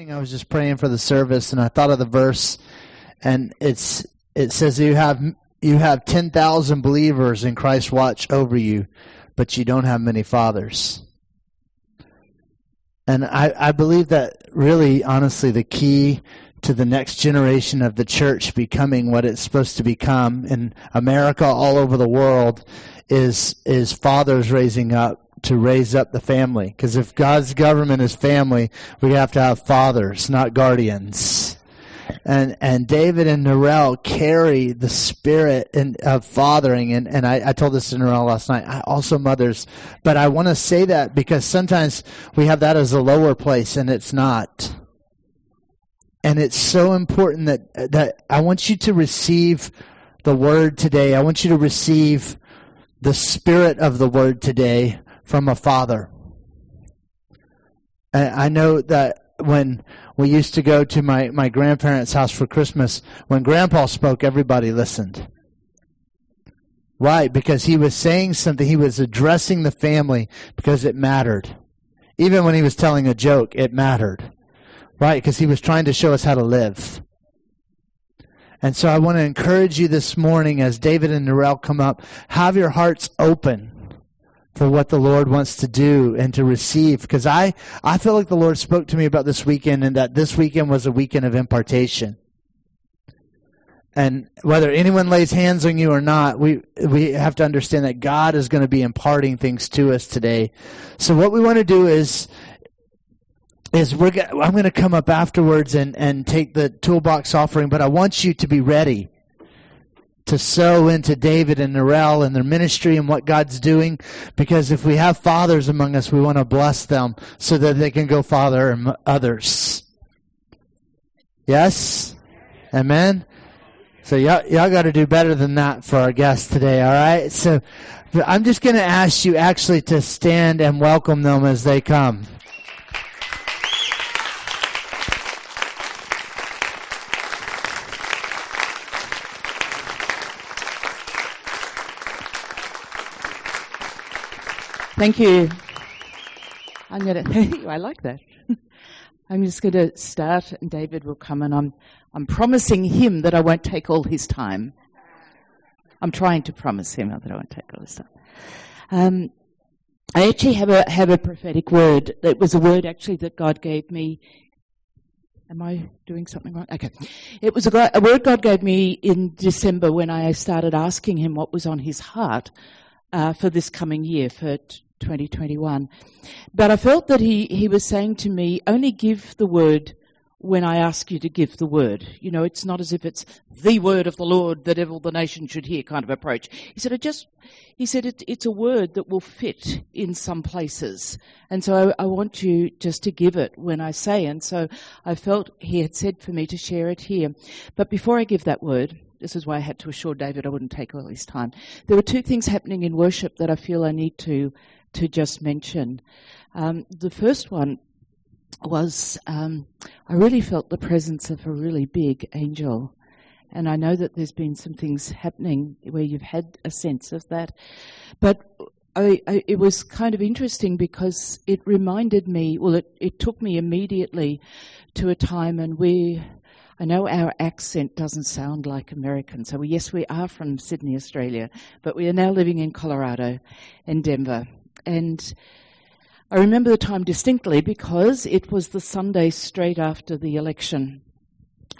morning I was just praying for the service and I thought of the verse and it's it says you have you have 10,000 believers in Christ watch over you but you don't have many fathers. And I, I believe that really honestly the key to the next generation of the church becoming what it's supposed to become in America all over the world is is fathers raising up to raise up the family. Because if God's government is family, we have to have fathers, not guardians. And and David and Narelle carry the spirit in, of fathering, and, and I, I told this to Narelle last night. I also mothers, but I want to say that because sometimes we have that as a lower place, and it's not. And it's so important that that I want you to receive the word today. I want you to receive the spirit of the word today from a father. I know that when we used to go to my, my grandparents' house for Christmas, when grandpa spoke, everybody listened. Right, because he was saying something, he was addressing the family because it mattered. Even when he was telling a joke, it mattered. Right, because he was trying to show us how to live. And so I want to encourage you this morning as David and Narelle come up, have your hearts open for what the Lord wants to do and to receive. Because I, I feel like the Lord spoke to me about this weekend and that this weekend was a weekend of impartation. And whether anyone lays hands on you or not, we, we have to understand that God is going to be imparting things to us today. So what we want to do is, is we're, I'm going to come up afterwards and, and take the toolbox offering, but I want you to be ready to sow into David and Narelle and their ministry and what God's doing. Because if we have fathers among us, we want to bless them so that they can go father others. Yes? Amen? So y'all, y'all got to do better than that for our guests today, all right? So I'm just going to ask you actually to stand and welcome them as they come. Thank you. I'm going to, I like that. I'm just going to start and David will come and I'm, I'm promising him that I won't take all his time. I'm trying to promise him that I won't take all his time. Um, I actually have a, have a prophetic word. It was a word actually that God gave me. Am I doing something wrong? Okay. It was a, a word God gave me in December when I started asking him what was on his heart uh, for this coming year, for 2021. But I felt that he, he was saying to me, only give the word when I ask you to give the word. You know, it's not as if it's the word of the Lord that all the nation should hear kind of approach. He said, it just, he said, it, it's a word that will fit in some places. And so I, I want you just to give it when I say. And so I felt he had said for me to share it here. But before I give that word, this is why I had to assure David I wouldn't take all his time. There were two things happening in worship that I feel I need to to just mention. Um, the first one was um, I really felt the presence of a really big angel. And I know that there's been some things happening where you've had a sense of that. But I, I, it was kind of interesting because it reminded me, well, it, it took me immediately to a time and we, I know our accent doesn't sound like American. So, we, yes, we are from Sydney, Australia, but we are now living in Colorado and Denver. And I remember the time distinctly because it was the Sunday straight after the election.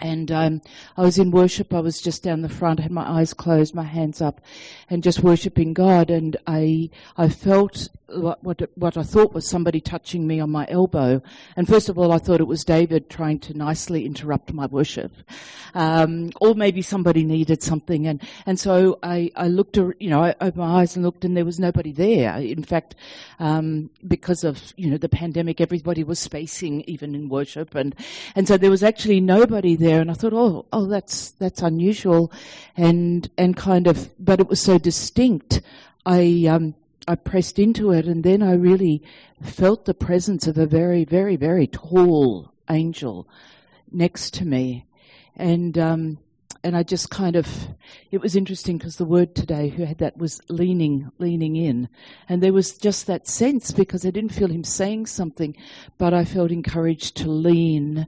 And um, I was in worship. I was just down the front, had my eyes closed, my hands up, and just worshiping God. And I, I felt what, what, what I thought was somebody touching me on my elbow. And first of all, I thought it was David trying to nicely interrupt my worship, um, or maybe somebody needed something. And and so I, I looked, you know, I opened my eyes and looked, and there was nobody there. In fact, um, because of you know the pandemic, everybody was spacing even in worship, and and so there was actually nobody there. And I thought, oh, oh, that's that's unusual, and and kind of, but it was so distinct. I um, I pressed into it, and then I really felt the presence of a very, very, very tall angel next to me. And um, and I just kind of, it was interesting because the word today who had that was leaning, leaning in. And there was just that sense because I didn't feel him saying something, but I felt encouraged to lean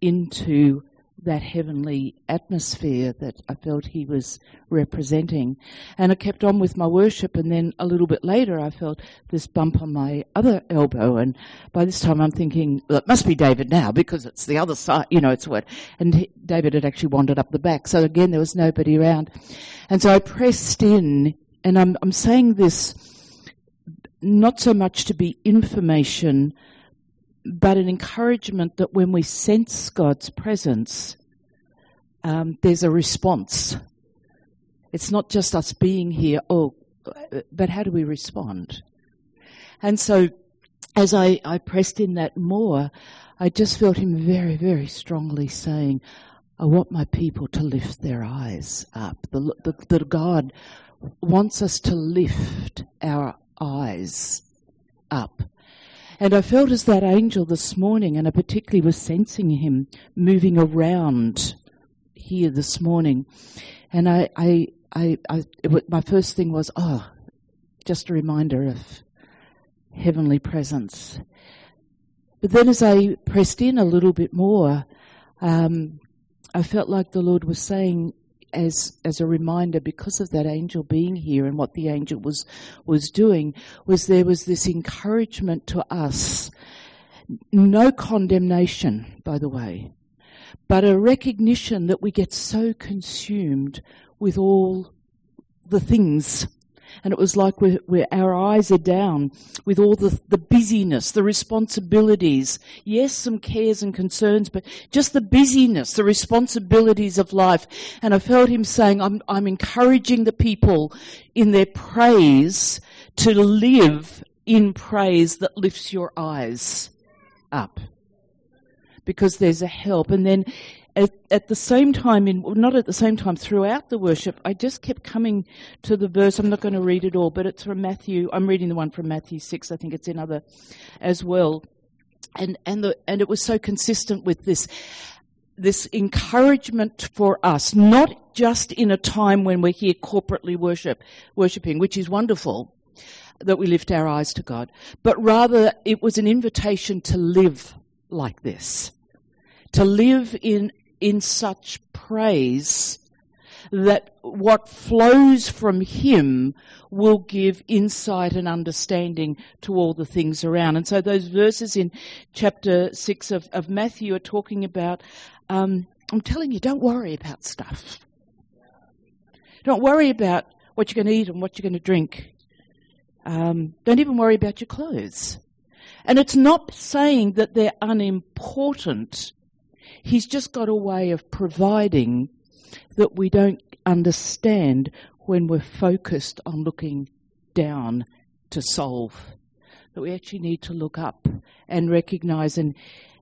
into that heavenly atmosphere that I felt he was representing. And I kept on with my worship, and then a little bit later, I felt this bump on my other elbow. And by this time, I'm thinking, well, it must be David now because it's the other side, you know, it's what. And he, David had actually wandered up the back. So again, there was nobody around. And so I pressed in, and I'm, I'm saying this not so much to be information but an encouragement that when we sense God's presence, um, there's a response. It's not just us being here, oh, but how do we respond? And so, as I, I pressed in that more, I just felt him very, very strongly saying, I want my people to lift their eyes up. The, the, the God wants us to lift our eyes up and I felt as that angel this morning, and I particularly was sensing him moving around here this morning. And I, I, I, I my first thing was, oh, just a reminder of heavenly presence. But then as I pressed in a little bit more, um, I felt like the Lord was saying, as as a reminder because of that angel being here and what the angel was was doing was there was this encouragement to us. No condemnation by the way but a recognition that we get so consumed with all the things and it was like we're, we're, our eyes are down with all the, the busyness, the responsibilities. Yes, some cares and concerns, but just the busyness, the responsibilities of life. And I felt him saying, I'm, I'm encouraging the people in their praise to live in praise that lifts your eyes up. Because there's a help. And then at, at, the same time, in, not at the same time, throughout the worship, I just kept coming to the verse. I'm not going to read it all, but it's from Matthew. I'm reading the one from Matthew 6. I think it's in other as well. And, and, the, and it was so consistent with this, this encouragement for us, not just in a time when we're here corporately worship, worshiping, which is wonderful, that we lift our eyes to God, but rather it was an invitation to live like this to live in in such praise that what flows from him will give insight and understanding to all the things around. And so those verses in chapter 6 of, of Matthew are talking about, um, I'm telling you, don't worry about stuff. Don't worry about what you're going to eat and what you're going to drink. Um, don't even worry about your clothes. And it's not saying that they're unimportant He's just got a way of providing that we don't understand when we're focused on looking down to solve. That we actually need to look up and recognize. And,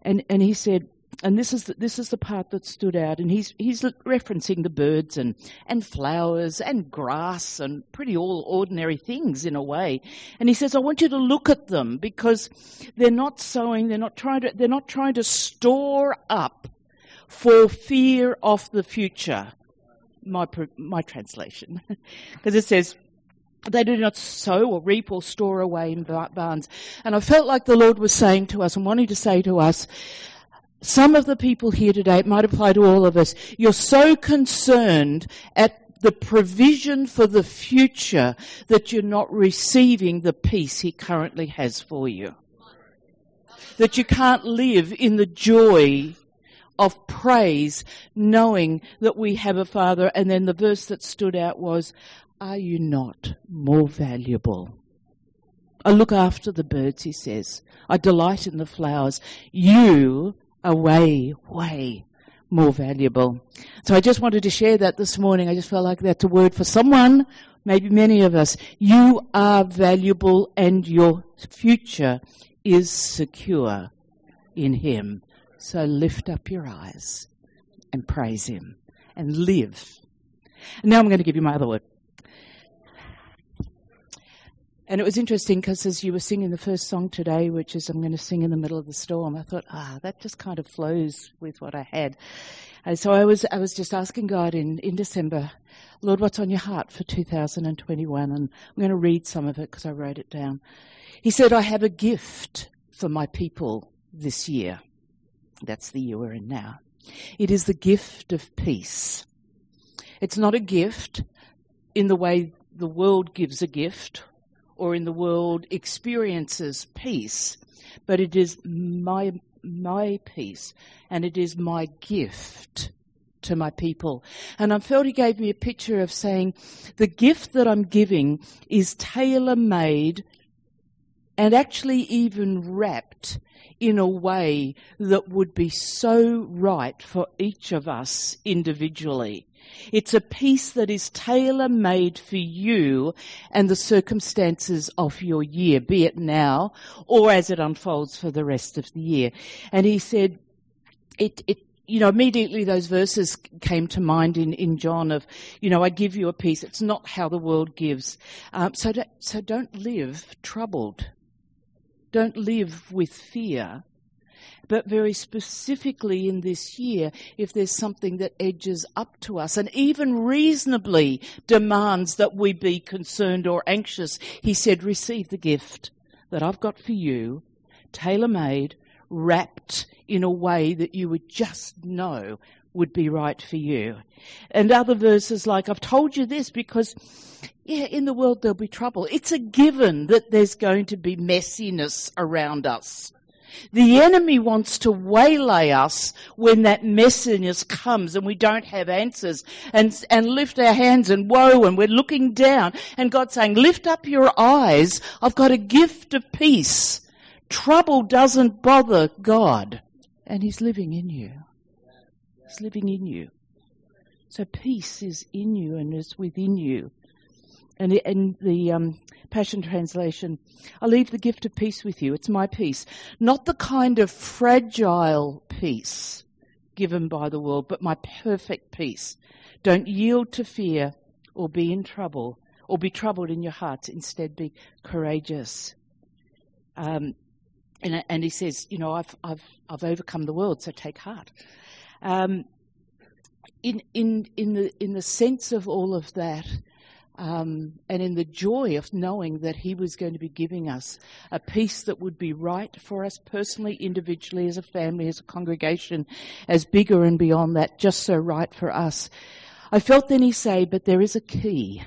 and, and he said, and this is the, this is the part that stood out. And he's he's referencing the birds and and flowers and grass and pretty all ordinary things in a way. And he says, I want you to look at them because they're not sowing. They're not trying to. They're not trying to store up for fear of the future. My my translation, because it says they do not sow or reap or store away in barns. And I felt like the Lord was saying to us and wanting to say to us, some of the people here today, it might apply to all of us, you're so concerned at the provision for the future that you're not receiving the peace He currently has for you. That you can't live in the joy of praise knowing that we have a Father. And then the verse that stood out was, Are you not more valuable? I look after the birds, he says. I delight in the flowers. You are way, way more valuable. So I just wanted to share that this morning. I just felt like that's a word for someone, maybe many of us. You are valuable and your future is secure in Him. So lift up your eyes and praise Him and live. And now I'm going to give you my other word. And it was interesting because as you were singing the first song today, which is I'm going to sing in the middle of the storm, I thought, ah, that just kind of flows with what I had. And so I was, I was just asking God in, in December, Lord, what's on your heart for 2021? And I'm going to read some of it because I wrote it down. He said, I have a gift for my people this year. That's the year we're in now. It is the gift of peace. It's not a gift in the way the world gives a gift or in the world experiences peace, but it is my, my peace and it is my gift to my people. And I felt he gave me a picture of saying, the gift that I'm giving is tailor made and actually even wrapped in a way that would be so right for each of us individually. It's a peace that is tailor made for you and the circumstances of your year, be it now or as it unfolds for the rest of the year. And he said, it, it, you know, immediately those verses came to mind in, in John of, you know, I give you a peace. It's not how the world gives. Um, so, do, so don't live troubled. Don't live with fear but very specifically in this year, if there's something that edges up to us and even reasonably demands that we be concerned or anxious, he said, receive the gift that I've got for you, tailor made, wrapped in a way that you would just know would be right for you. And other verses like, I've told you this because, yeah, in the world there'll be trouble. It's a given that there's going to be messiness around us. The enemy wants to waylay us when that messiness comes and we don't have answers and, and lift our hands and woe and we're looking down and God's saying, lift up your eyes. I've got a gift of peace. Trouble doesn't bother God and he's living in you. He's living in you. So peace is in you and is within you. And in the um, Passion Translation, I leave the gift of peace with you. It's my peace. Not the kind of fragile peace given by the world, but my perfect peace. Don't yield to fear or be in trouble or be troubled in your hearts. Instead, be courageous. Um, and, and, he says, you know, I've, I've, I've overcome the world, so take heart. Um, in, in, in, the, in the sense of all of that, um, and in the joy of knowing that He was going to be giving us a peace that would be right for us personally, individually, as a family, as a congregation, as bigger and beyond that, just so right for us. I felt then He say, but there is a key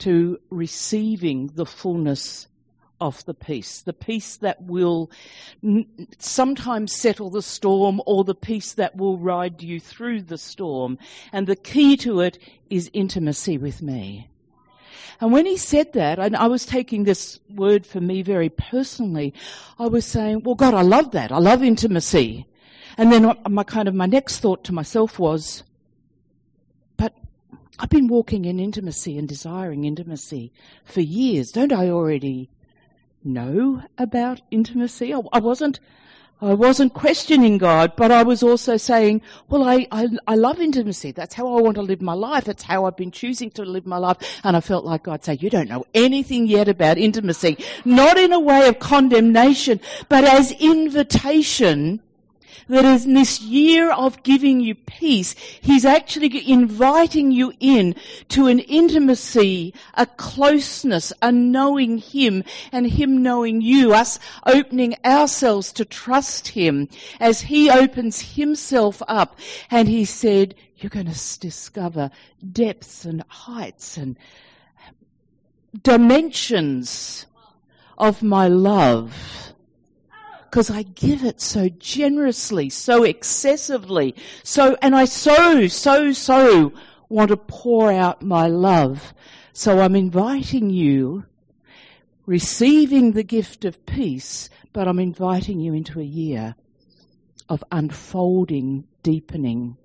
to receiving the fullness of the peace, the peace that will sometimes settle the storm or the peace that will ride you through the storm. And the key to it is intimacy with me. And when he said that, and I was taking this word for me very personally, I was saying, well, God, I love that. I love intimacy. And then my kind of, my next thought to myself was, but I've been walking in intimacy and desiring intimacy for years. Don't I already know about intimacy. I, I wasn't, I wasn't questioning God, but I was also saying, well, I, I, I, love intimacy. That's how I want to live my life. That's how I've been choosing to live my life. And I felt like God say, you don't know anything yet about intimacy. Not in a way of condemnation, but as invitation that in this year of giving you peace, He's actually inviting you in to an intimacy, a closeness, a knowing Him and Him knowing you, us opening ourselves to trust Him as He opens Himself up. And He said, you're going to discover depths and heights and dimensions of my love because I give it so generously, so excessively, so, and I so, so, so want to pour out my love. So I'm inviting you, receiving the gift of peace, but I'm inviting you into a year of unfolding, deepening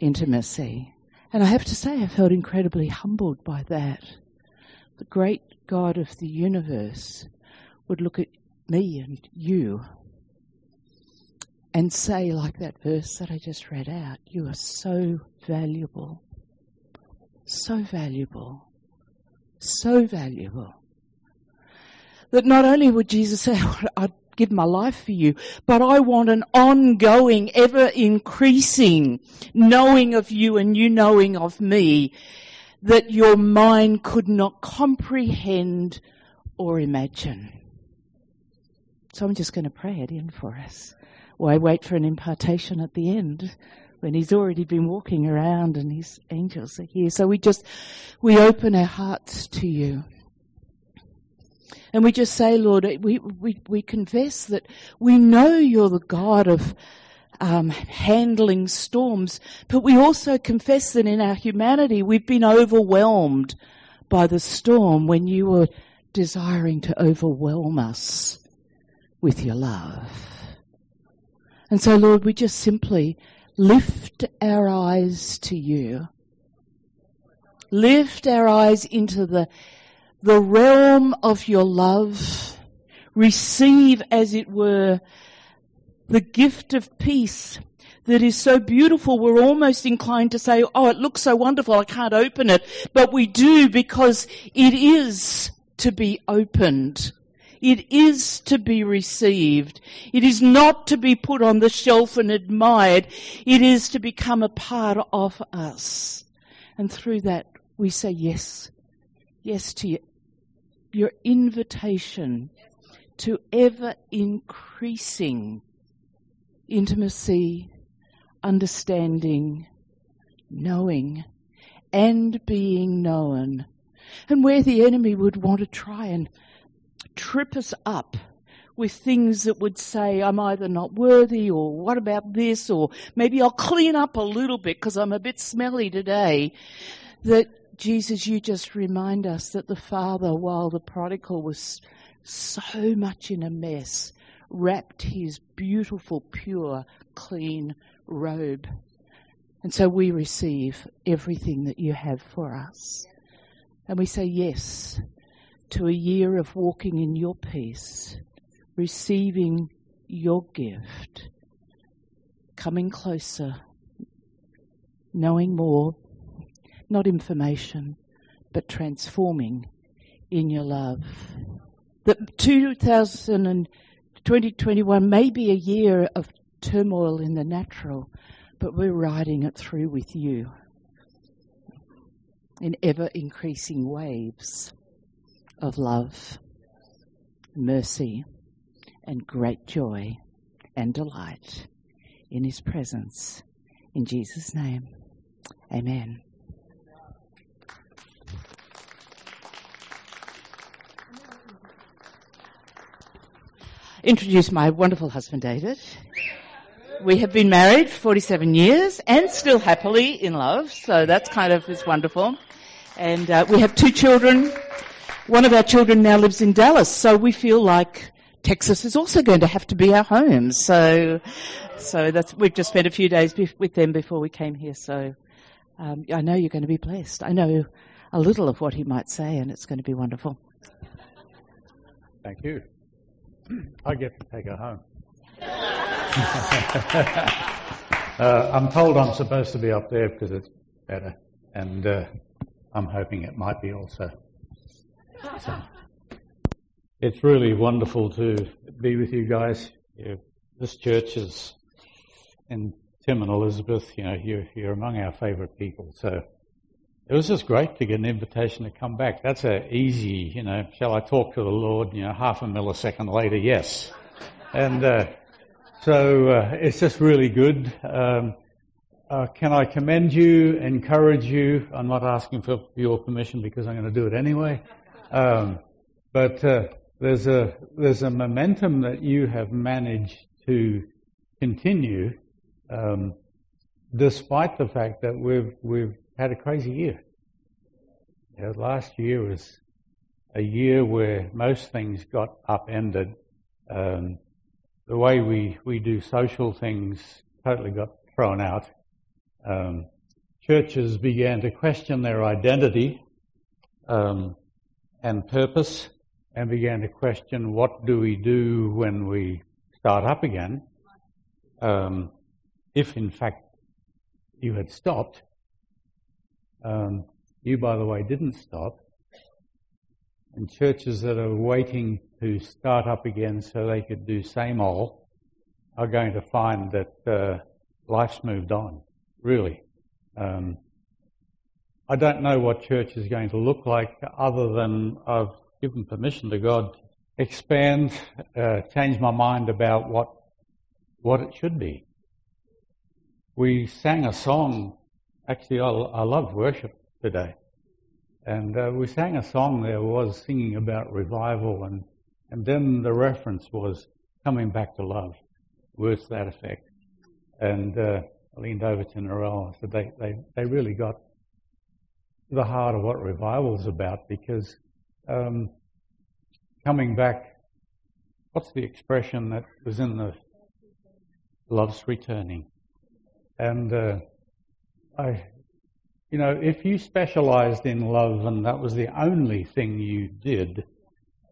intimacy. And I have to say, I felt incredibly humbled by that. The great God of the universe would look at me and you and say, like that verse that I just read out, you are so valuable. So valuable. So valuable. That not only would Jesus say, I'd give my life for you, but I want an ongoing, ever increasing knowing of you and you knowing of me that your mind could not comprehend or imagine. So I'm just going to pray it in for us. Why wait for an impartation at the end when he's already been walking around and his angels are here? So we just, we open our hearts to you. And we just say, Lord, we, we, we confess that we know you're the God of um, handling storms, but we also confess that in our humanity we've been overwhelmed by the storm when you were desiring to overwhelm us with your love. And so, Lord, we just simply lift our eyes to you. Lift our eyes into the, the realm of your love. Receive, as it were, the gift of peace that is so beautiful, we're almost inclined to say, oh, it looks so wonderful, I can't open it. But we do because it is to be opened. It is to be received. It is not to be put on the shelf and admired. It is to become a part of us. And through that, we say yes. Yes to you. your invitation to ever increasing intimacy, understanding, knowing, and being known. And where the enemy would want to try and trip us up with things that would say, I'm either not worthy or what about this or maybe I'll clean up a little bit because I'm a bit smelly today. That Jesus, you just remind us that the Father, while the prodigal was so much in a mess, wrapped his beautiful, pure, clean robe. And so we receive everything that you have for us. And we say yes to a year of walking in your peace, receiving your gift, coming closer, knowing more, not information, but transforming in your love. That 2000 and 2021 may be a year of turmoil in the natural, but we're riding it through with you in ever increasing waves of love, mercy, and great joy and delight in His presence. In Jesus' name, amen. Introduce my wonderful husband, David. We have been married 47 years and still happily in love, so that's kind of is wonderful. And uh, we have two children, one of our children now lives in Dallas, so we feel like Texas is also going to have to be our home. So, so that's we've just spent a few days with them before we came here. So, um, I know you're going to be blessed. I know a little of what he might say, and it's going to be wonderful. Thank you. I get to take her home. uh, I'm told I'm supposed to be up there because it's better, and uh, I'm hoping it might be also. It's really wonderful to be with you guys. This church is, and Tim and Elizabeth, you know, you're, you're among our favorite people. So it was just great to get an invitation to come back. That's a easy, you know, shall I talk to the Lord? You know, half a millisecond later, yes. And uh, so uh, it's just really good. Um, uh, can I commend you, encourage you? I'm not asking for your permission because I'm going to do it anyway. Um, but uh, there's a there's a momentum that you have managed to continue, um, despite the fact that we've we've had a crazy year. You know, last year was a year where most things got upended. Um, the way we, we do social things totally got thrown out. Um, churches began to question their identity. Um, and purpose and began to question what do we do when we start up again. Um, if in fact you had stopped, um, you by the way didn't stop. and churches that are waiting to start up again so they could do same old are going to find that uh, life's moved on, really. Um, I don't know what church is going to look like other than I've given permission to God to expand, uh, change my mind about what, what it should be. We sang a song, actually I, I love worship today. And uh, we sang a song there was singing about revival and, and then the reference was coming back to love, words to that effect. And uh, I leaned over to Narelle and said they, they, they really got the heart of what revival is about because um, coming back, what's the expression that was in the love's returning? And uh, I you know, if you specialized in love and that was the only thing you did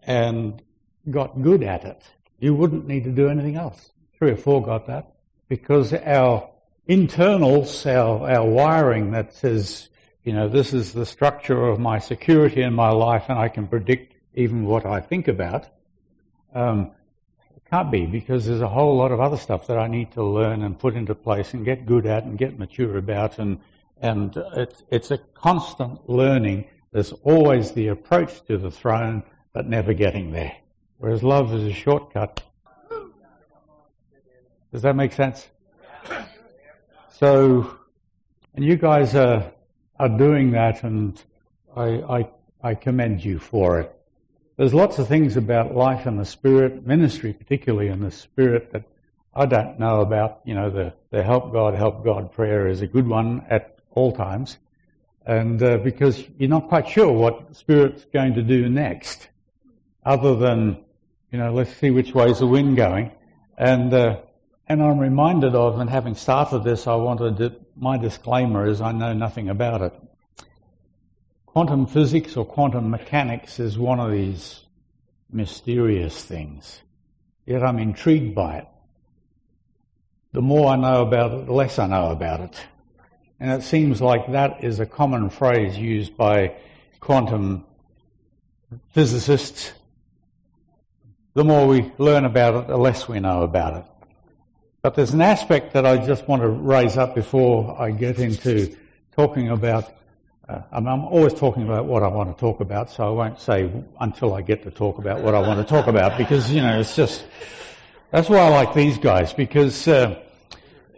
and got good at it, you wouldn't need to do anything else. Three or four got that. Because our internals, our, our wiring that says, you know, this is the structure of my security in my life and I can predict even what I think about, um, can't be because there's a whole lot of other stuff that I need to learn and put into place and get good at and get mature about and and it's, it's a constant learning. There's always the approach to the throne, but never getting there. Whereas love is a shortcut. Does that make sense? So, and you guys are, are doing that and I, I, I commend you for it. There's lots of things about life and the spirit, ministry particularly in the spirit that I don't know about. You know, the, the help God, help God prayer is a good one at all times, and uh, because you're not quite sure what Spirit's going to do next, other than you know, let's see which way is the wind going, and uh, and I'm reminded of, and having started this, I wanted to, my disclaimer is I know nothing about it. Quantum physics or quantum mechanics is one of these mysterious things. Yet I'm intrigued by it. The more I know about it, the less I know about it. And it seems like that is a common phrase used by quantum physicists. The more we learn about it, the less we know about it. But there's an aspect that I just want to raise up before I get into talking about. Uh, I'm, always talking about what I want to talk about, so I won't say until I get to talk about what I want to talk about because, you know, it's just, that's why I like these guys because, uh,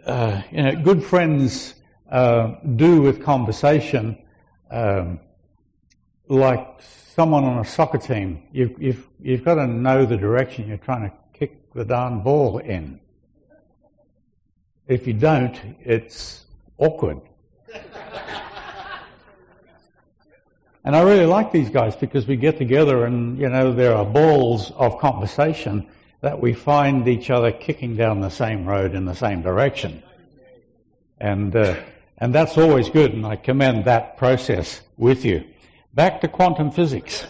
uh, you know, good friends uh, do with conversation um, like someone on a soccer team. You've, you've, you've got to know the direction you're trying to kick the darn ball in. If you don't, it's awkward. and I really like these guys because we get together and, you know, there are balls of conversation that we find each other kicking down the same road in the same direction. And uh, and that's always good, and I commend that process with you. Back to quantum physics.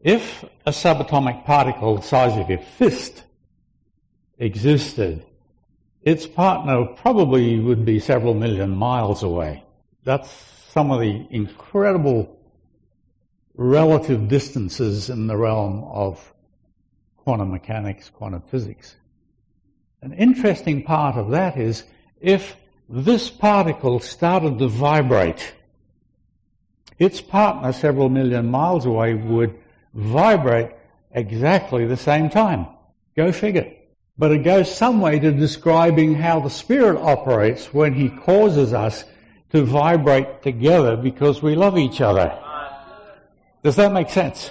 If a subatomic particle the size of your fist existed, its partner probably would be several million miles away. That's some of the incredible relative distances in the realm of quantum mechanics, quantum physics. An interesting part of that is if this particle started to vibrate. Its partner, several million miles away, would vibrate exactly the same time. Go figure. But it goes some way to describing how the Spirit operates when He causes us to vibrate together because we love each other. Does that make sense?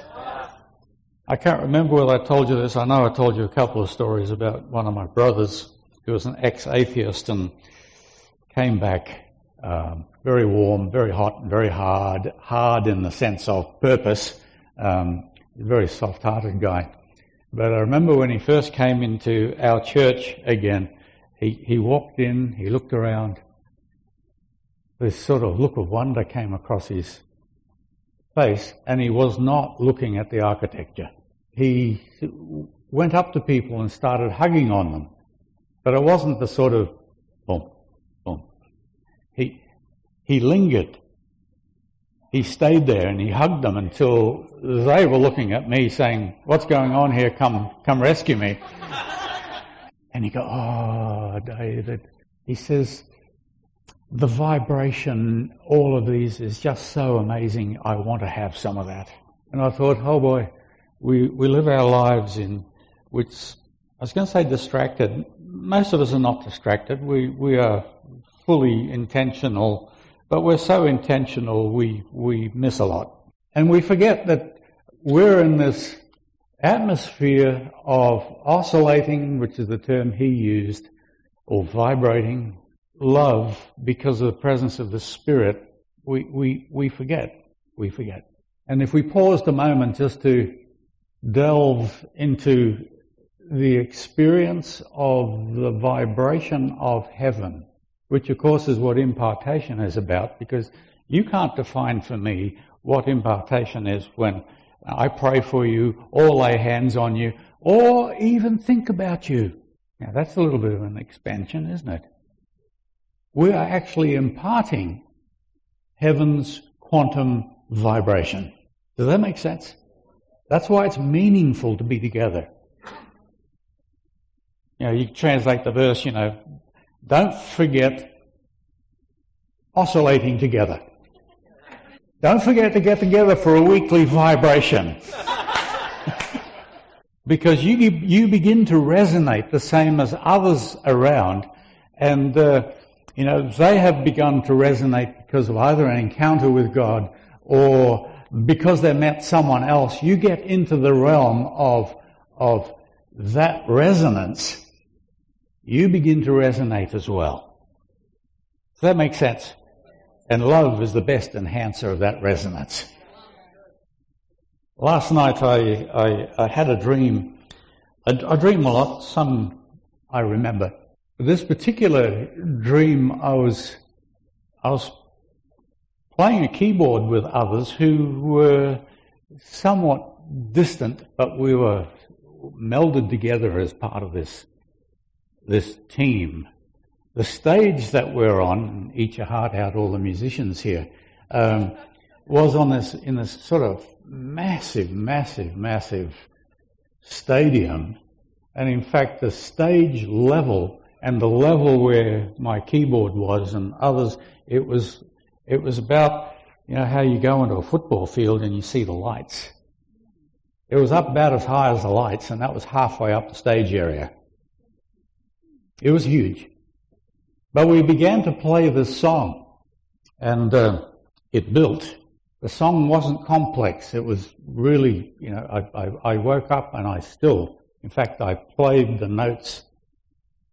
I can't remember whether I told you this. I know I told you a couple of stories about one of my brothers who was an ex-atheist and came back um, very warm, very hot, and very hard, hard in the sense of purpose. Um, very soft-hearted guy. But I remember when he first came into our church again, he, he walked in, he looked around. This sort of look of wonder came across his face, and he was not looking at the architecture. He went up to people and started hugging on them. But it wasn't the sort of boom, he, he lingered. He stayed there and he hugged them until they were looking at me saying, what's going on here? Come, come rescue me. and he go, oh, David. He says, the vibration, all of these is just so amazing. I want to have some of that. And I thought, oh boy, we, we live our lives in which, I was going to say distracted. Most of us are not distracted. We, we are fully intentional, but we're so intentional we, we miss a lot. And we forget that we're in this atmosphere of oscillating, which is the term he used, or vibrating, love because of the presence of the Spirit, we, we, we forget. We forget. And if we paused a moment just to delve into the experience of the vibration of heaven, which of course is what impartation is about, because you can't define for me what impartation is when I pray for you, or lay hands on you, or even think about you. Now that's a little bit of an expansion, isn't it? we are actually imparting heaven's quantum vibration. Does that make sense? That's why it's meaningful to be together. You know, you translate the verse, you know, don't forget oscillating together. Don't forget to get together for a weekly vibration. because you, you begin to resonate the same as others around and uh, you know, they have begun to resonate because of either an encounter with God or because they met someone else. You get into the realm of, of that resonance. You begin to resonate as well. Does that make sense? And love is the best enhancer of that resonance. Last night I, I, I had a dream. I, I dream a lot. Some I remember. This particular dream, I was, I was playing a keyboard with others who were somewhat distant, but we were melded together as part of this, this team. The stage that we're on, each a heart out, all the musicians here, um, was on this, in this sort of massive, massive, massive stadium. And in fact, the stage level and the level where my keyboard was and others, it was, it was about, you know, how you go into a football field and you see the lights. It was up about as high as the lights and that was halfway up the stage area. It was huge. But we began to play this song and uh, it built. The song wasn't complex. It was really, you know, I, I, I woke up and I still, in fact, I played the notes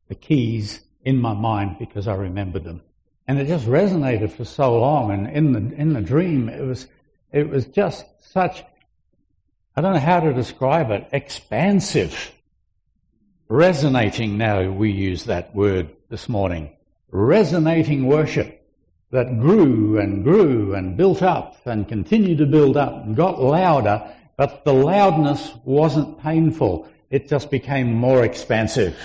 the keys in my mind because I remembered them. And it just resonated for so long. And in the, in the dream, it was, it was just such, I don't know how to describe it, expansive. Resonating now, we use that word this morning. Resonating worship that grew and grew and built up and continued to build up and got louder, but the loudness wasn't painful. It just became more expansive.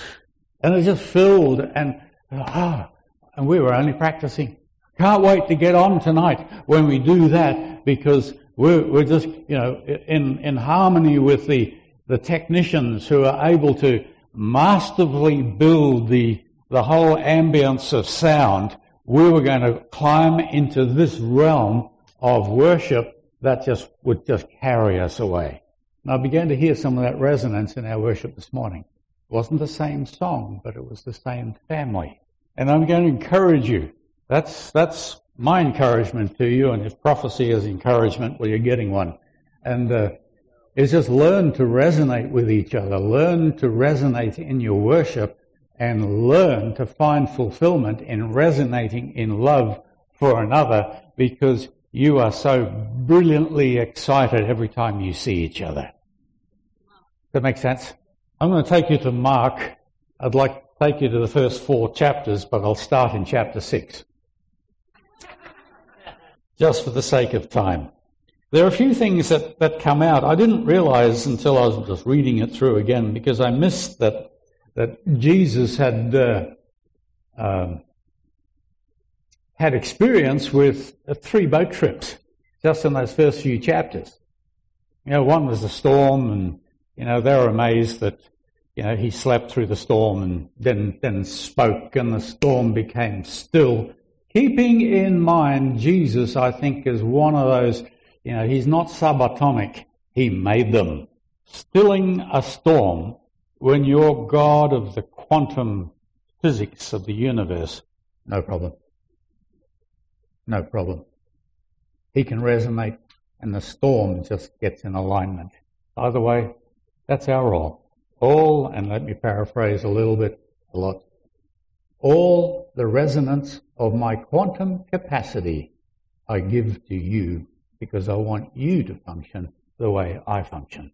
And it just filled and, ah, and we were only practicing. Can't wait to get on tonight when we do that because we're, we're just, you know, in, in harmony with the, the technicians who are able to masterfully build the, the whole ambience of sound. We were going to climb into this realm of worship that just would just carry us away. And I began to hear some of that resonance in our worship this morning. It wasn't the same song, but it was the same family. And I'm going to encourage you. That's, that's my encouragement to you, and if prophecy is encouragement, well, you're getting one. And uh, is just learn to resonate with each other, learn to resonate in your worship, and learn to find fulfillment in resonating in love for another because you are so brilliantly excited every time you see each other. Does that make sense? I'm going to take you to Mark. I'd like to take you to the first four chapters, but I'll start in chapter six. Just for the sake of time. There are a few things that, that come out. I didn't realize until I was just reading it through again because I missed that, that Jesus had, uh, uh, had experience with uh, three boat trips. just in those first few chapters. You know, one was the storm, and you know they were amazed that you know he slept through the storm and then then spoke, and the storm became still. Keeping in mind Jesus, I think, is one of those. You know, he's not subatomic. He made them. Stilling a storm when you're God of the quantum physics of the universe, no problem. No problem. He can resonate and the storm just gets in alignment. By the way, that's our role. All, and let me paraphrase a little bit, a lot, all the resonance of my quantum capacity I give to you because I want you to function the way I function.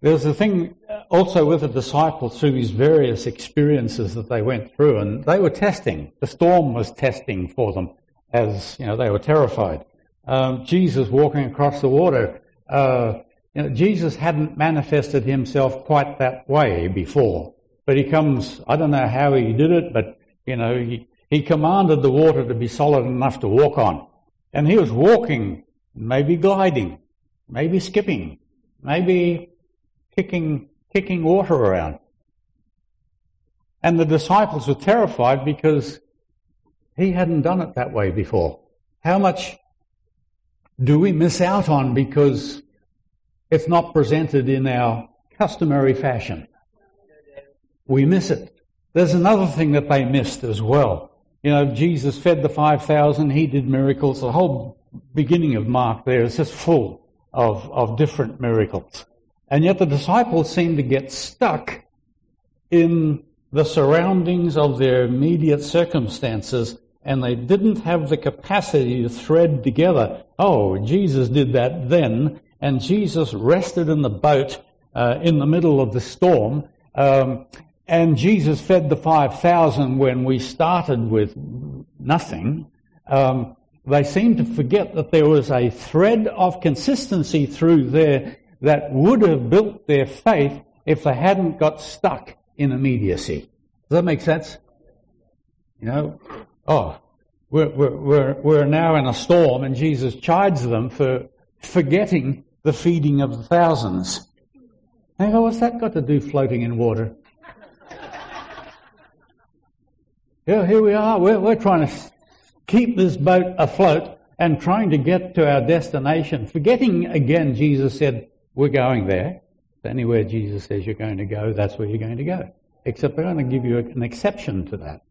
There's a thing also with the disciples through these various experiences that they went through, and they were testing. The storm was testing for them as, you know, they were terrified. Um, Jesus walking across the water, uh, you know, Jesus hadn't manifested himself quite that way before. But he comes, I don't know how he did it, but, you know, he, he commanded the water to be solid enough to walk on. And he was walking, maybe gliding, maybe skipping, maybe kicking, kicking water around. And the disciples were terrified because he hadn't done it that way before. How much do we miss out on because it's not presented in our customary fashion? We miss it. There's another thing that they missed as well. You know, Jesus fed the 5,000, he did miracles. The whole beginning of Mark there is just full of, of different miracles. And yet the disciples seem to get stuck in the surroundings of their immediate circumstances and they didn't have the capacity to thread together. Oh, Jesus did that then, and Jesus rested in the boat uh, in the middle of the storm, um, and Jesus fed the 5,000 when we started with nothing. Um, they seem to forget that there was a thread of consistency through there that would have built their faith if they hadn't got stuck in immediacy. Does that make sense? You know, oh, we're, we're, we're now in a storm and Jesus chides them for forgetting the feeding of the thousands. And go, what's that got to do floating in water? Here, here we are. We're, we're trying to keep this boat afloat and trying to get to our destination. Forgetting again, Jesus said, we're going there. Anywhere Jesus says you're going to go, that's where you're going to go. Except they're going to give you an exception to that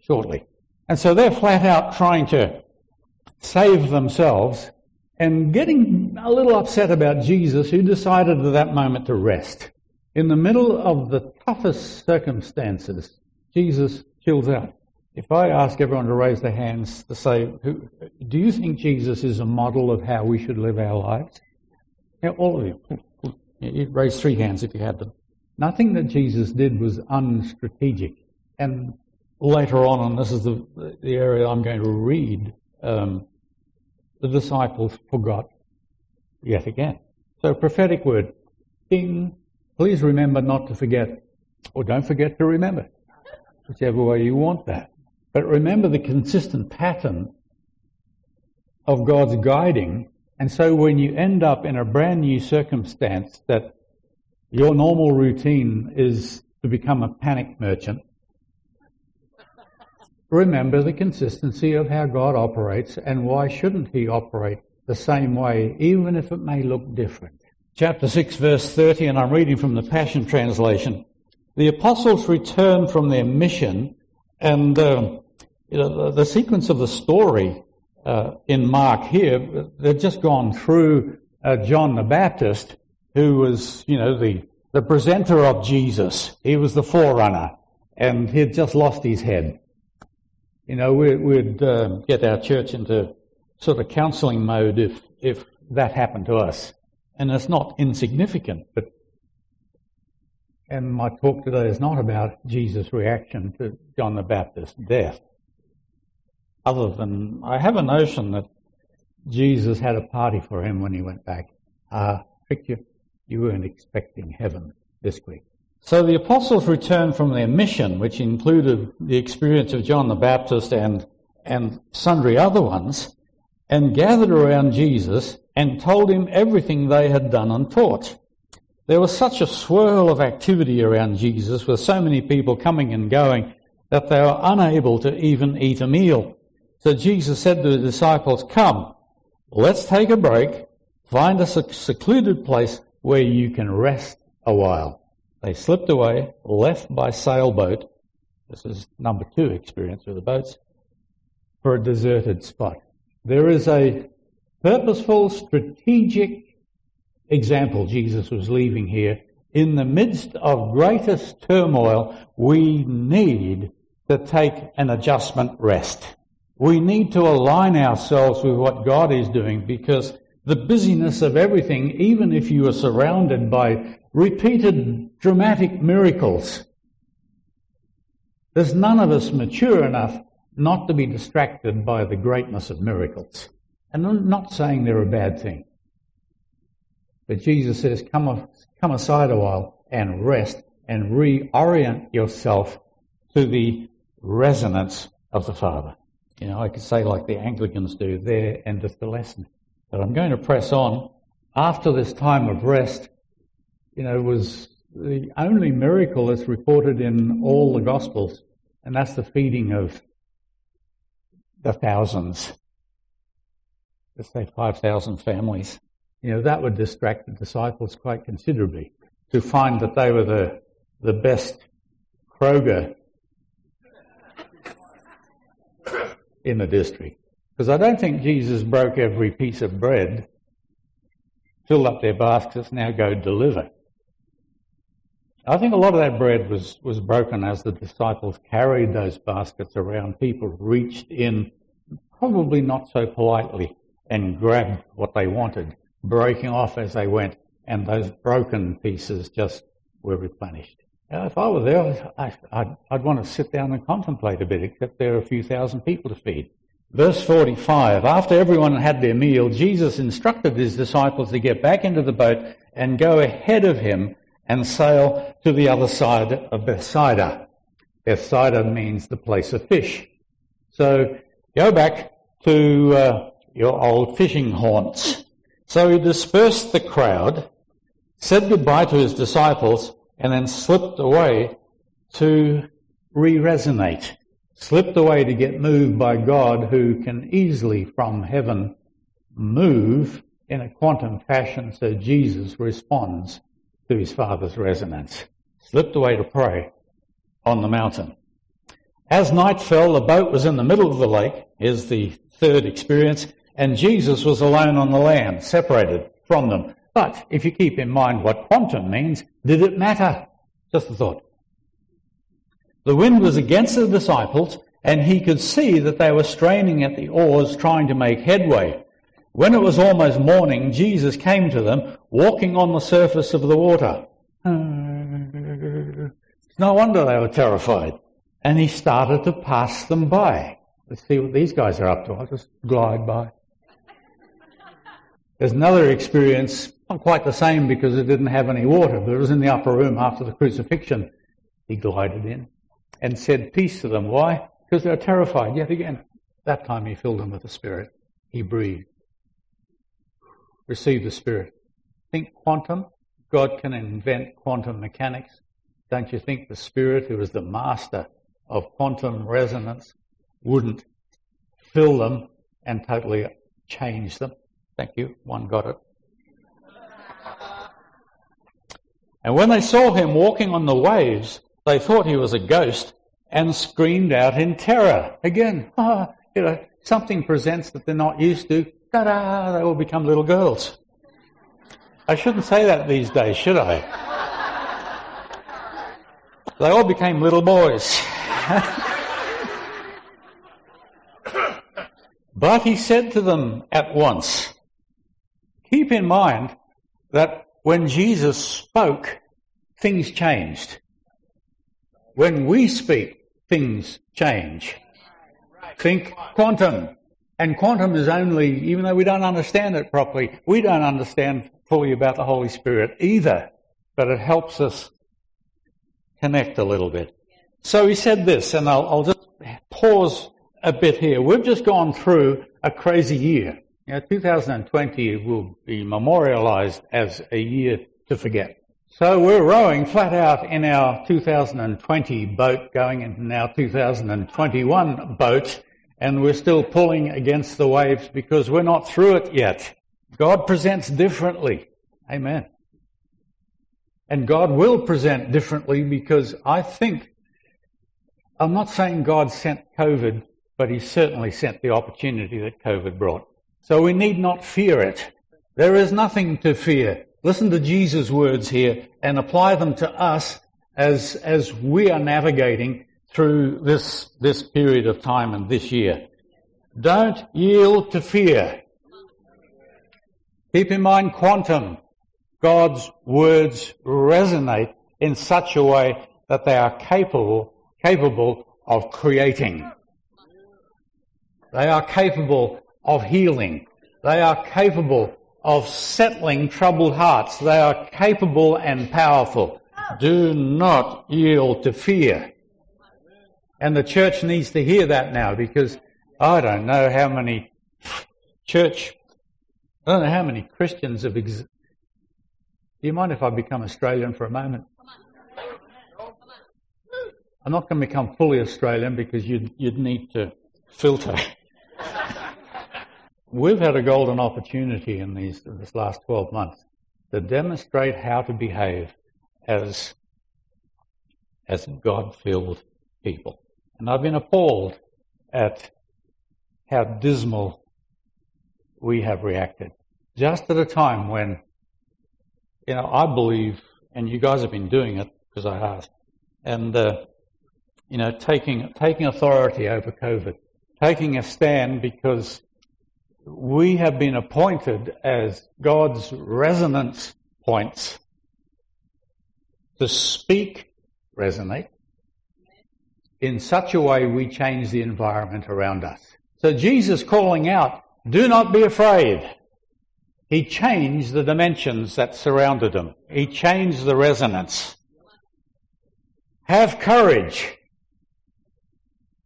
shortly. And so they're flat out trying to save themselves and getting a little upset about Jesus, who decided at that moment to rest. In the middle of the toughest circumstances, Jesus chills out. If I ask everyone to raise their hands to say, do you think Jesus is a model of how we should live our lives? Yeah, all of you. You'd raise three hands if you had them. Nothing that Jesus did was unstrategic. And later on, and this is the, the area I'm going to read, um, the disciples forgot yet again. So prophetic word, King, please remember not to forget, or don't forget to remember, whichever way you want that. But remember the consistent pattern of God's guiding and so when you end up in a brand new circumstance that your normal routine is to become a panic merchant, remember the consistency of how God operates and why shouldn't he operate the same way, even if it may look different. Chapter 6 verse 30, and I'm reading from the Passion Translation. The apostles returned from their mission and uh, you know, the, the sequence of the story uh, in Mark here, they've just gone through uh, John the Baptist, who was, you know, the, the presenter of Jesus. He was the forerunner, and he had just lost his head. You know, we, would uh, get our church into sort of counseling mode if, if that happened to us. And it's not insignificant, but and my talk today is not about Jesus' reaction to John the Baptist's death other than I have a notion that Jesus had a party for him when he went back. Ah, uh, you, you weren't expecting heaven this week. So the apostles returned from their mission, which included the experience of John the Baptist and, and sundry other ones, and gathered around Jesus and told him everything they had done and taught. There was such a swirl of activity around Jesus with so many people coming and going that they were unable to even eat a meal. So Jesus said to the disciples, Come, let's take a break, find a secluded place where you can rest a while. They slipped away, left by sailboat. This is number two experience with the boats for a deserted spot. There is a purposeful, strategic example Jesus was leaving here. In the midst of greatest turmoil, we need to take an adjustment rest. We need to align ourselves with what God is doing because the busyness of everything, even if you are surrounded by repeated dramatic miracles, there's none of us mature enough not to be distracted by the greatness of miracles. And I'm not saying they're a bad thing. But Jesus says, come, come aside a while and rest and reorient yourself to the resonance of the Father. You know, I could say like the Anglicans do, there endeth the lesson. But I'm going to press on. After this time of rest, you know, was the only miracle that's reported in all the Gospels, and that's the feeding of the thousands. Let's say 5,000 families. You know, that would distract the disciples quite considerably to find that they were the, the best Kroger in the district. Because I don't think Jesus broke every piece of bread, filled up their baskets, now go deliver. I think a lot of that bread was, was broken as the disciples carried those baskets around. People reached in, probably not so politely, and grabbed what they wanted, breaking off as they went, and those broken pieces just were replenished. Now, if I were there, I, I'd, I'd want to sit down and contemplate a bit, except there are a few thousand people to feed. Verse 45, after everyone had their meal, Jesus instructed his disciples to get back into the boat and go ahead of him and sail to the other side of Bethsaida. Bethsaida means the place of fish. So go back to uh, your old fishing haunts. So he dispersed the crowd, said goodbye to his disciples, and then slipped away to re-resonate. Slipped away to get moved by God who can easily from heaven move in a quantum fashion so Jesus responds to his father's resonance, slipped away to pray on the mountain. As night fell, the boat was in the middle of the lake, is the third experience, and Jesus was alone on the land, separated from them. But if you keep in mind what quantum means, did it matter? Just a thought. The wind was against the disciples, and he could see that they were straining at the oars trying to make headway. When it was almost morning, Jesus came to them, walking on the surface of the water. No wonder they were terrified. And he started to pass them by. Let's see what these guys are up to. I'll just glide by. There's another experience, not quite the same because it didn't have any water, but it was in the upper room after the crucifixion. He glided in and said peace to them. Why? Because they're terrified yet again. That time he filled them with the Spirit. He breathed receive the Spirit. Think quantum. God can invent quantum mechanics. Don't you think the Spirit, who is the master of quantum resonance, wouldn't fill them and totally change them? Thank you. One got it. And when they saw him walking on the waves, they thought he was a ghost and screamed out in terror. Again, oh, you know, something presents that they're not used to ta-da, they all become little girls. I shouldn't say that these days, should I? they all became little boys. but he said to them at once, keep in mind that when Jesus spoke, things changed. When we speak, things change. Think quantum. And quantum is only, even though we don't understand it properly, we don't understand fully about the Holy Spirit either, but it helps us connect a little bit. So he said this, and I'll, I'll just pause a bit here. We've just gone through a crazy year. Know, 2020 will be memorialized as a year to forget. So we're rowing flat out in our 2020 boat going into our 2021 boat and we're still pulling against the waves because we're not through it yet. God presents differently. Amen. And God will present differently because I think, I'm not saying God sent COVID, but He certainly sent the opportunity that COVID brought. So we need not fear it. There is nothing to fear. Listen to Jesus' words here and apply them to us as, as we are navigating through this, this period of time and this year. Don't yield to fear. Keep in mind quantum. God's words resonate in such a way that they are capable, capable of creating. They are capable of healing. They are capable of settling troubled hearts. They are capable and powerful. Do not yield to fear. And the church needs to hear that now because I don't know how many church, I don't know how many Christians have. Ex- Do you mind if I become Australian for a moment? I'm not going to become fully Australian because you'd, you'd need to filter. We've had a golden opportunity in these this last 12 months to demonstrate how to behave as as God-filled people. And I've been appalled at how dismal we have reacted. Just at a time when, you know, I believe, and you guys have been doing it because I asked, and uh, you know, taking taking authority over COVID, taking a stand because we have been appointed as God's resonance points to speak, resonate, in such a way we change the environment around us. So Jesus calling out, do not be afraid. He changed the dimensions that surrounded him. He changed the resonance. Have courage.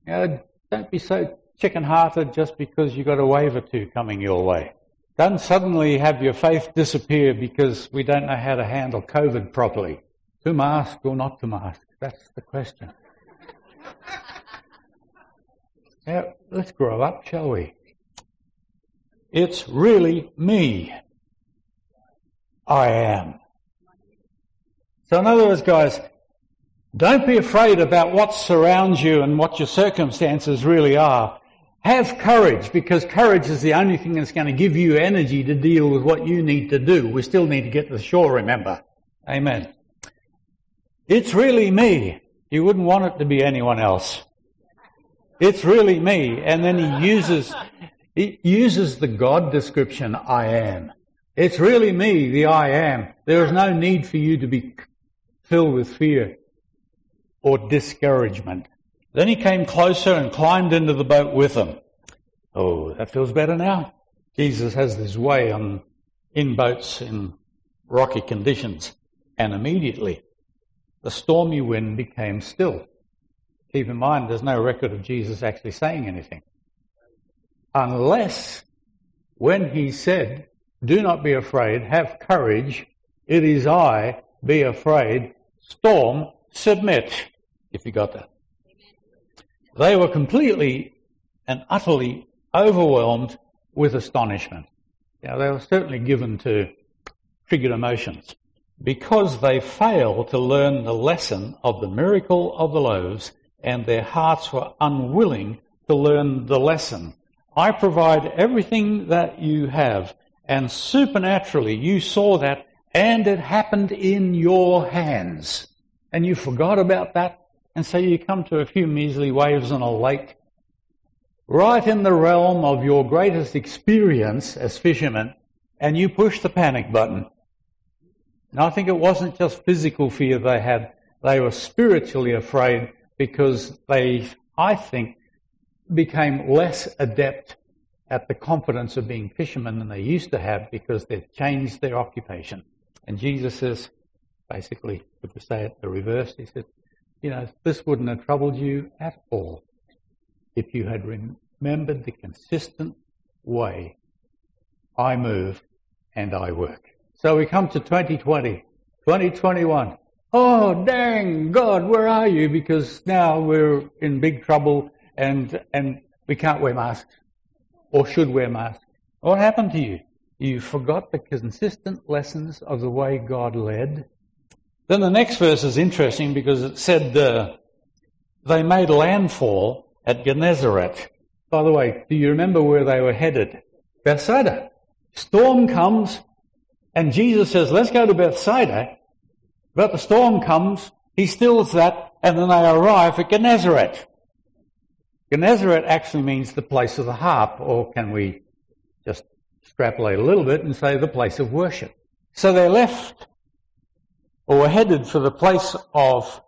You know, don't be so chicken hearted just because you got a wave or two coming your way. Don't suddenly have your faith disappear because we don't know how to handle COVID properly. To mask or not to mask? That's the question. now, let's grow up, shall we? It's really me. I am. So in other words, guys, don't be afraid about what surrounds you and what your circumstances really are. Have courage because courage is the only thing that's going to give you energy to deal with what you need to do. We still need to get to the shore, remember. Amen. It's really me. You wouldn't want it to be anyone else. It's really me. And then he uses, he uses the God description, I am. It's really me, the I am. There is no need for you to be filled with fear or discouragement. Then he came closer and climbed into the boat with them. Oh, that feels better now. Jesus has this way on, in boats in rocky conditions. And immediately the stormy wind became still. Keep in mind, there's no record of Jesus actually saying anything. Unless when he said, do not be afraid, have courage, it is I, be afraid, storm, submit. If you got that. They were completely and utterly overwhelmed with astonishment. Now, they were certainly given to triggered emotions because they failed to learn the lesson of the miracle of the loaves and their hearts were unwilling to learn the lesson. I provide everything that you have and supernaturally you saw that and it happened in your hands. And you forgot about that and so you come to a few measly waves on a lake, right in the realm of your greatest experience as fishermen, and you push the panic button. And I think it wasn't just physical fear they had, they were spiritually afraid because they, I think, became less adept at the confidence of being fishermen than they used to have because they'd changed their occupation. And Jesus says, basically, to say it the reverse, he said, you know, this wouldn't have troubled you at all if you had remembered the consistent way I move, and I work. So we come to 2020, 2021. Oh, dang, God, where are you? Because now we're in big trouble and, and we can't wear masks or should wear masks. What happened to you? You forgot the consistent lessons of the way God led. Then the next verse is interesting because it said uh, they made landfall at Gennesaret. By the way, do you remember where they were headed? Bethsaida. Storm comes, and Jesus says, let's go to Bethsaida. But the storm comes, he stills that, and then they arrive at Gennesaret. Gennesaret actually means the place of the harp, or can we just extrapolate a little bit and say the place of worship? So they left, or were headed for the place of,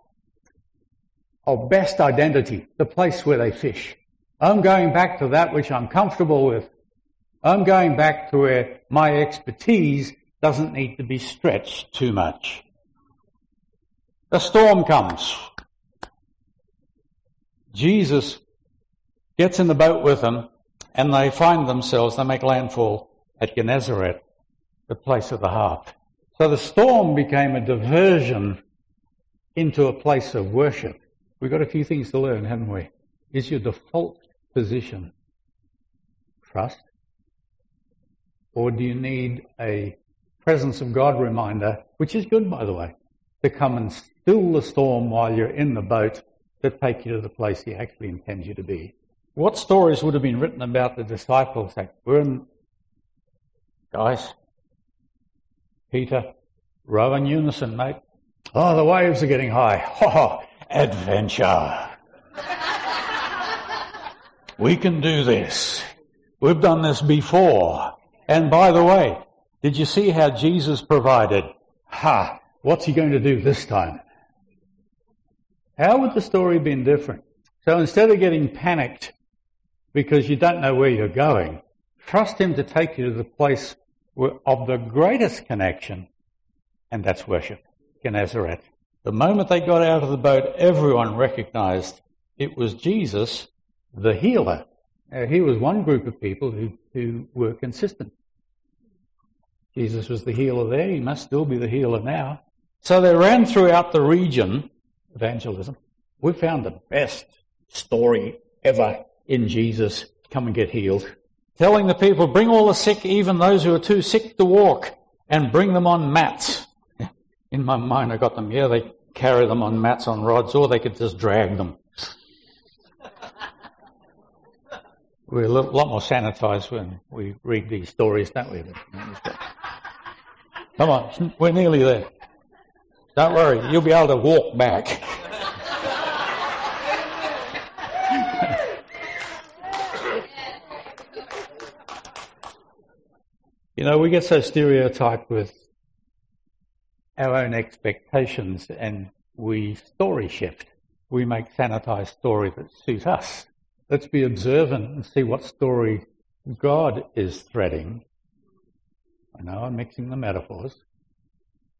of Bethsaida, the place where they fish. I'm going back to that which I'm comfortable with. I'm going back to where my expertise doesn't need to be stretched too much. A storm comes. Jesus gets in the boat with them, and they find themselves, they make landfall at Gennesaret, the place of the harp. So the storm became a diversion into a place of worship. We've got a few things to learn, haven't we? Is your default position trust? Or do you need a presence of God reminder, which is good, by the way, to come and still the storm while you're in the boat to take you to the place He actually intends you to be? What stories would have been written about the disciples? Like, we're in, guys, Peter, row in unison, mate. Oh, the waves are getting high. Ha ha, adventure. we can do this. We've done this before. And by the way, did you see how Jesus provided? Ha! What's he going to do this time? How would the story have been different? So instead of getting panicked because you don't know where you're going, trust him to take you to the place of the greatest connection, and that's worship, Gennesaret. The moment they got out of the boat, everyone recognized it was Jesus, the healer. Now, he was one group of people who, who were consistent. Jesus was the healer there. He must still be the healer now. So they ran throughout the region, evangelism. We found the best story ever in Jesus. Come and get healed. Telling the people, bring all the sick, even those who are too sick to walk, and bring them on mats. In my mind, I got them, yeah, they carry them on mats on rods, or they could just drag them. We're a lot more sanitized when we read these stories, don't we? Come on, we're nearly there. Don't worry, you'll be able to walk back. you know, we get so stereotyped with our own expectations and we story shift. We make sanitized story that suits us. Let's be observant and see what story God is threading I know I'm mixing the metaphors,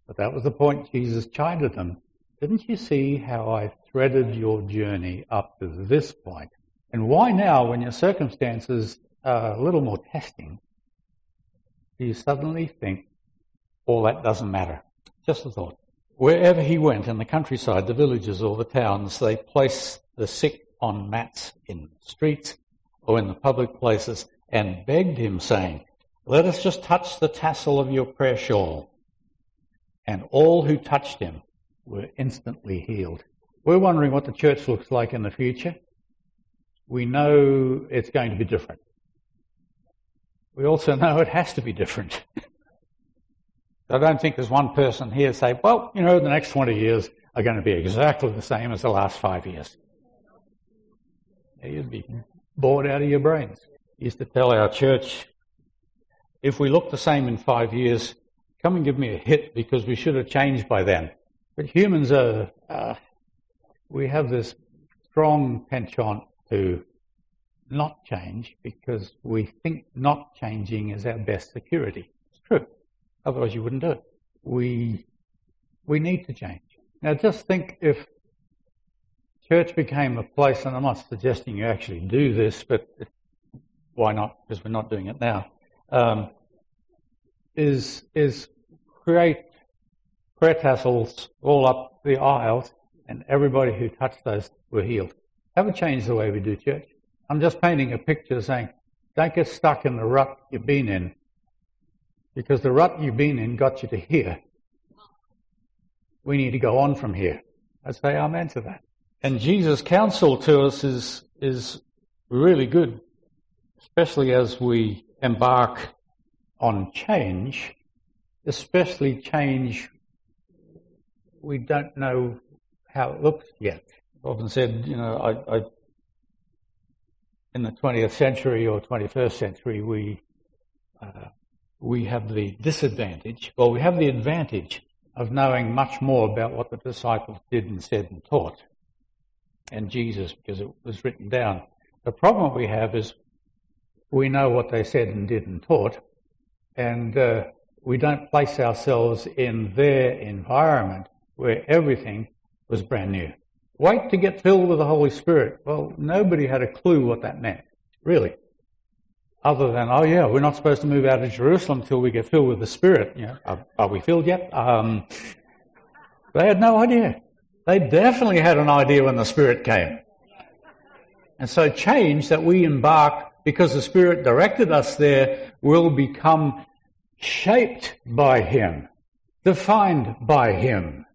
but that was the point Jesus chided them. Didn't you see how I threaded your journey up to this point? And why now, when your circumstances are a little more testing, do you suddenly think all that doesn't matter? Just a thought. Wherever he went in the countryside, the villages or the towns, they placed the sick on mats in the streets or in the public places and begged him, saying, let us just touch the tassel of your prayer shawl. And all who touched him were instantly healed. We're wondering what the church looks like in the future. We know it's going to be different. We also know it has to be different. I don't think there's one person here say, well, you know, the next 20 years are going to be exactly the same as the last five years. You'd be bored out of your brains. used to tell our church if we look the same in five years, come and give me a hit because we should have changed by then. But humans are, uh, we have this strong penchant to not change because we think not changing is our best security. It's true. Otherwise you wouldn't do it. We, we need to change. Now just think if church became a place, and I'm not suggesting you actually do this, but why not? Because we're not doing it now um, is, is create prayer tassels all up the aisles and everybody who touched those were healed. Haven't changed the way we do church. I'm just painting a picture saying, don't get stuck in the rut you've been in. Because the rut you've been in got you to here. We need to go on from here. I say amen to that. And Jesus' counsel to us is, is really good, especially as we embark on change, especially change we don't know how it looks yet. I've often said, you know, I, I, in the 20th century or 21st century, we uh, we have the disadvantage, or we have the advantage of knowing much more about what the disciples did and said and taught, and Jesus, because it was written down. The problem we have is we know what they said and did and taught, and uh, we don't place ourselves in their environment where everything was brand new. Wait to get filled with the Holy Spirit. Well, nobody had a clue what that meant, really. Other than, oh yeah, we're not supposed to move out of Jerusalem until we get filled with the Spirit. You know, are, are we filled yet? Um, they had no idea. They definitely had an idea when the Spirit came. And so change that we embark because the Spirit directed us there will become shaped by Him, defined by Him.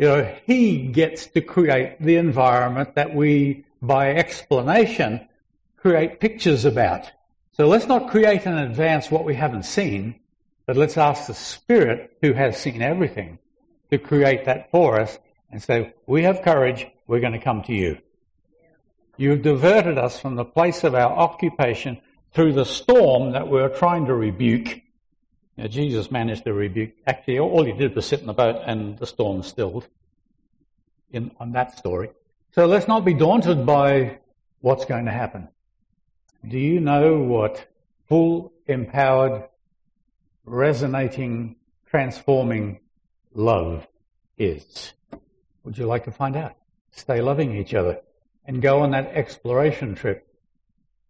You know, He gets to create the environment that we, by explanation, create pictures about. So let's not create in advance what we haven't seen, but let's ask the Spirit who has seen everything to create that for us and say, we have courage, we're going to come to you. You've diverted us from the place of our occupation through the storm that we are trying to rebuke. Jesus managed to rebuke, actually, all he did was sit in the boat and the storm stilled in, on that story. So let's not be daunted by what's going to happen. Do you know what full, empowered, resonating, transforming love is? Would you like to find out? Stay loving each other and go on that exploration trip.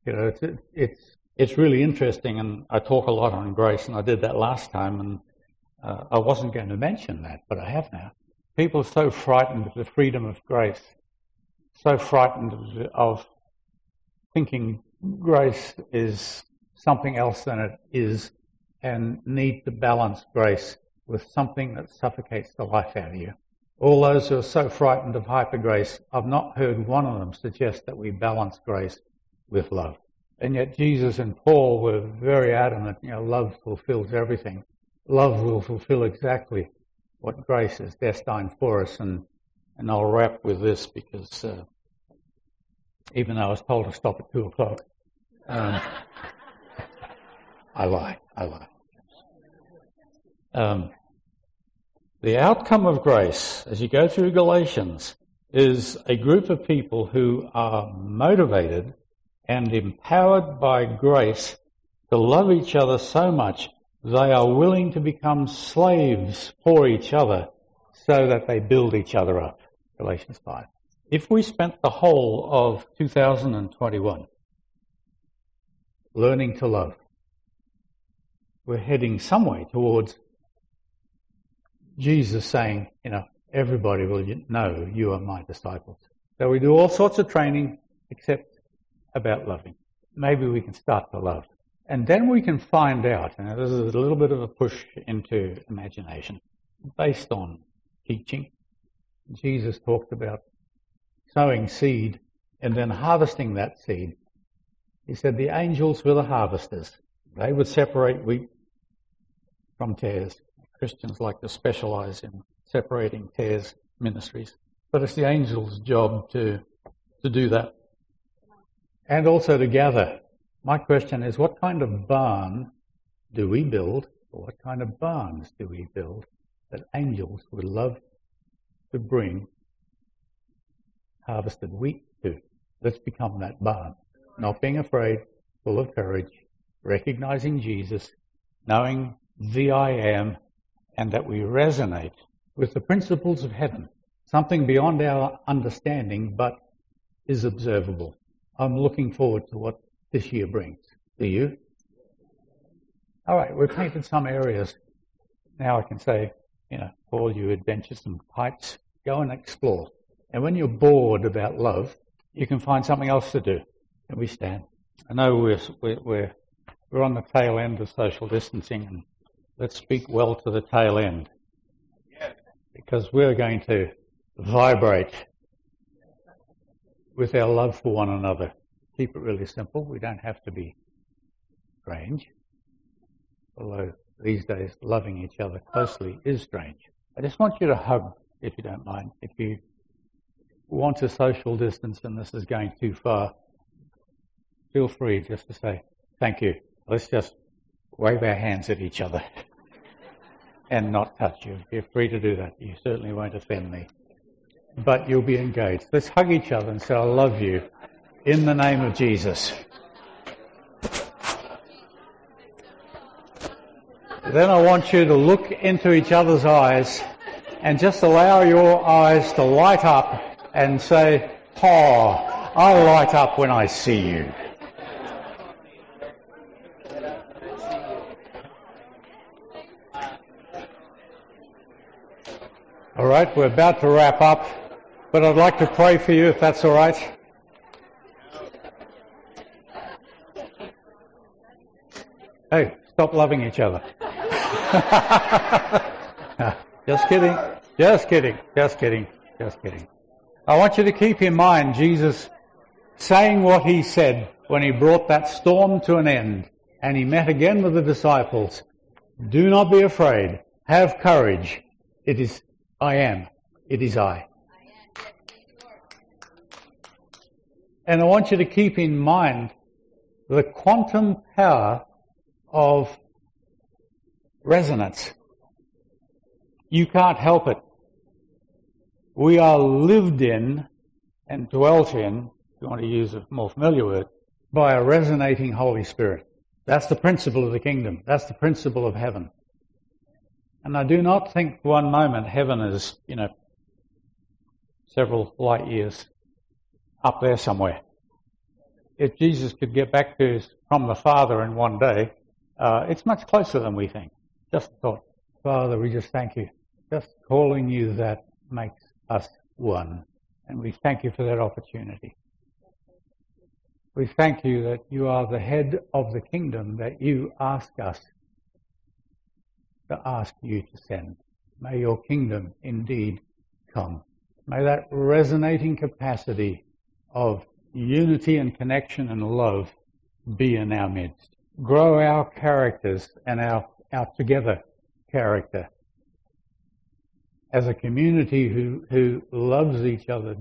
You know, it's, it's, it's really interesting and I talk a lot on grace and I did that last time and uh, I wasn't going to mention that, but I have now. People are so frightened of the freedom of grace, so frightened of, of thinking grace is something else than it is and need to balance grace with something that suffocates the life out of you. All those who are so frightened of hyper grace, I've not heard one of them suggest that we balance grace with love. And yet Jesus and Paul were very adamant, you know, love fulfills everything. Love will fulfill exactly what grace is destined for us. And, and I'll wrap with this because uh, even though I was told to stop at two o'clock, um, I lie. I lie. Um, the outcome of grace, as you go through Galatians, is a group of people who are motivated and empowered by grace to love each other so much they are willing to become slaves for each other so that they build each other up. Galatians 5. If we spent the whole of 2021 learning to love. We're heading some way towards Jesus saying, you know, everybody will know you are my disciples. So we do all sorts of training except about loving. Maybe we can start to love. And then we can find out, and this is a little bit of a push into imagination, based on teaching. Jesus talked about sowing seed and then harvesting that seed he said the angels were the harvesters. They would separate wheat from tares. Christians like to specialize in separating tares ministries. But it's the angels' job to, to do that. And also to gather. My question is, what kind of barn do we build, or what kind of barns do we build that angels would love to bring harvested wheat to? Let's become that barn not being afraid, full of courage, recognizing Jesus, knowing the I am, and that we resonate with the principles of heaven, something beyond our understanding but is observable. I'm looking forward to what this year brings. Do you? All right, we've painted some areas. Now I can say, you know, all you adventuresome types, go and explore. And when you're bored about love, you can find something else to do. And we stand. I know we're, we're, we're on the tail end of social distancing, and let's speak well to the tail end. Because we're going to vibrate with our love for one another. Keep it really simple. We don't have to be strange. Although these days loving each other closely is strange. I just want you to hug, if you don't mind. If you want to social distance and this is going too far, feel free just to say, thank you. Let's just wave our hands at each other and not touch you. You're free to do that. You certainly won't offend me. But you'll be engaged. Let's hug each other and say, I love you in the name of Jesus. Then I want you to look into each other's eyes and just allow your eyes to light up and say, Oh, I light up when I see you. All right, we're about to wrap up, but I'd like to pray for you if that's all right. Hey, stop loving each other. just kidding. Just kidding. Just kidding. Just kidding. I want you to keep in mind Jesus saying what he said when he brought that storm to an end and he met again with the disciples. Do not be afraid. Have courage. It is I am. It is I. And I want you to keep in mind the quantum power of resonance. You can't help it. We are lived in and dwelt in, if you want to use a more familiar word, by a resonating Holy Spirit. That's the principle of the kingdom. That's the principle of heaven. And I do not think for one moment heaven is, you know, several light years up there somewhere. If Jesus could get back to his, from the Father in one day, uh, it's much closer than we think. Just thought, Father, we just thank you. Just calling you that makes us one. And we thank you for that opportunity. We thank you that you are the head of the kingdom that you ask us to ask you to send. May your kingdom indeed come. May that resonating capacity of unity and connection and love be in our midst grow our characters and our, our together character as a community who, who loves each other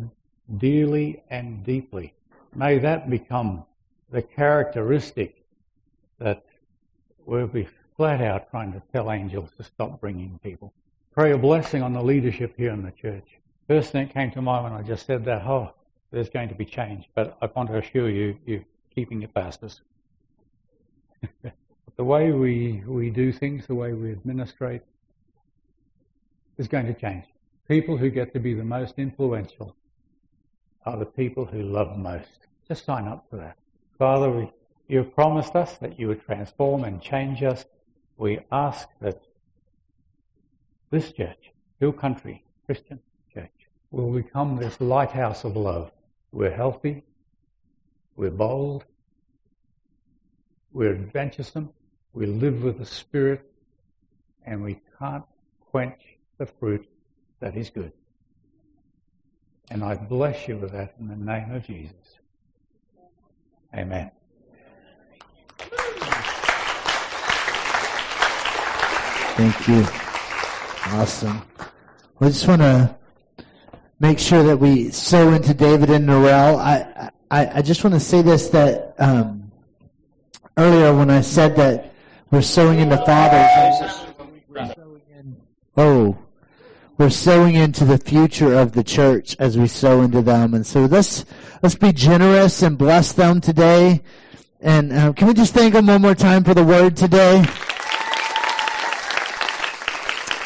dearly and deeply. May that become the characteristic that we'll be flat out trying to tell angels to stop bringing people. Pray a blessing on the leadership here in the church. First thing that came to mind when I just said that, oh, there's going to be change. But I want to assure you, you're keeping it fastest. the way we, we do things, the way we administrate, is going to change. People who get to be the most influential are the people who love most. Just sign up for that. Father, we, you have promised us that you would transform and change us. We ask that this church, your Country Christian Church, will become this lighthouse of love. We're healthy, we're bold, we're adventuresome. We live with the Spirit. And we can't quench the fruit that is good. And I bless you with that in the name of Jesus. Amen. Thank you. Awesome. I just want to make sure that we sow into David and Norel. I, I, I just want to say this that um, earlier when I said that we're sowing into fathers. Oh, we're sowing into the future of the church as we sow into them, and so let's let's be generous and bless them today. And uh, can we just thank them one more time for the word today?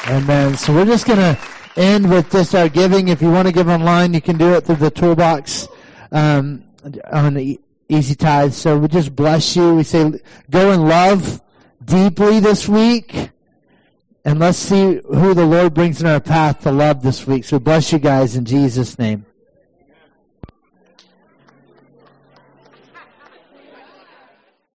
Amen. So we're just gonna end with just our giving. If you want to give online, you can do it through the toolbox um, on the easy tithe. So we just bless you. We say, go in love, deeply this week. And let's see who the Lord brings in our path to love this week. So bless you guys in Jesus' name.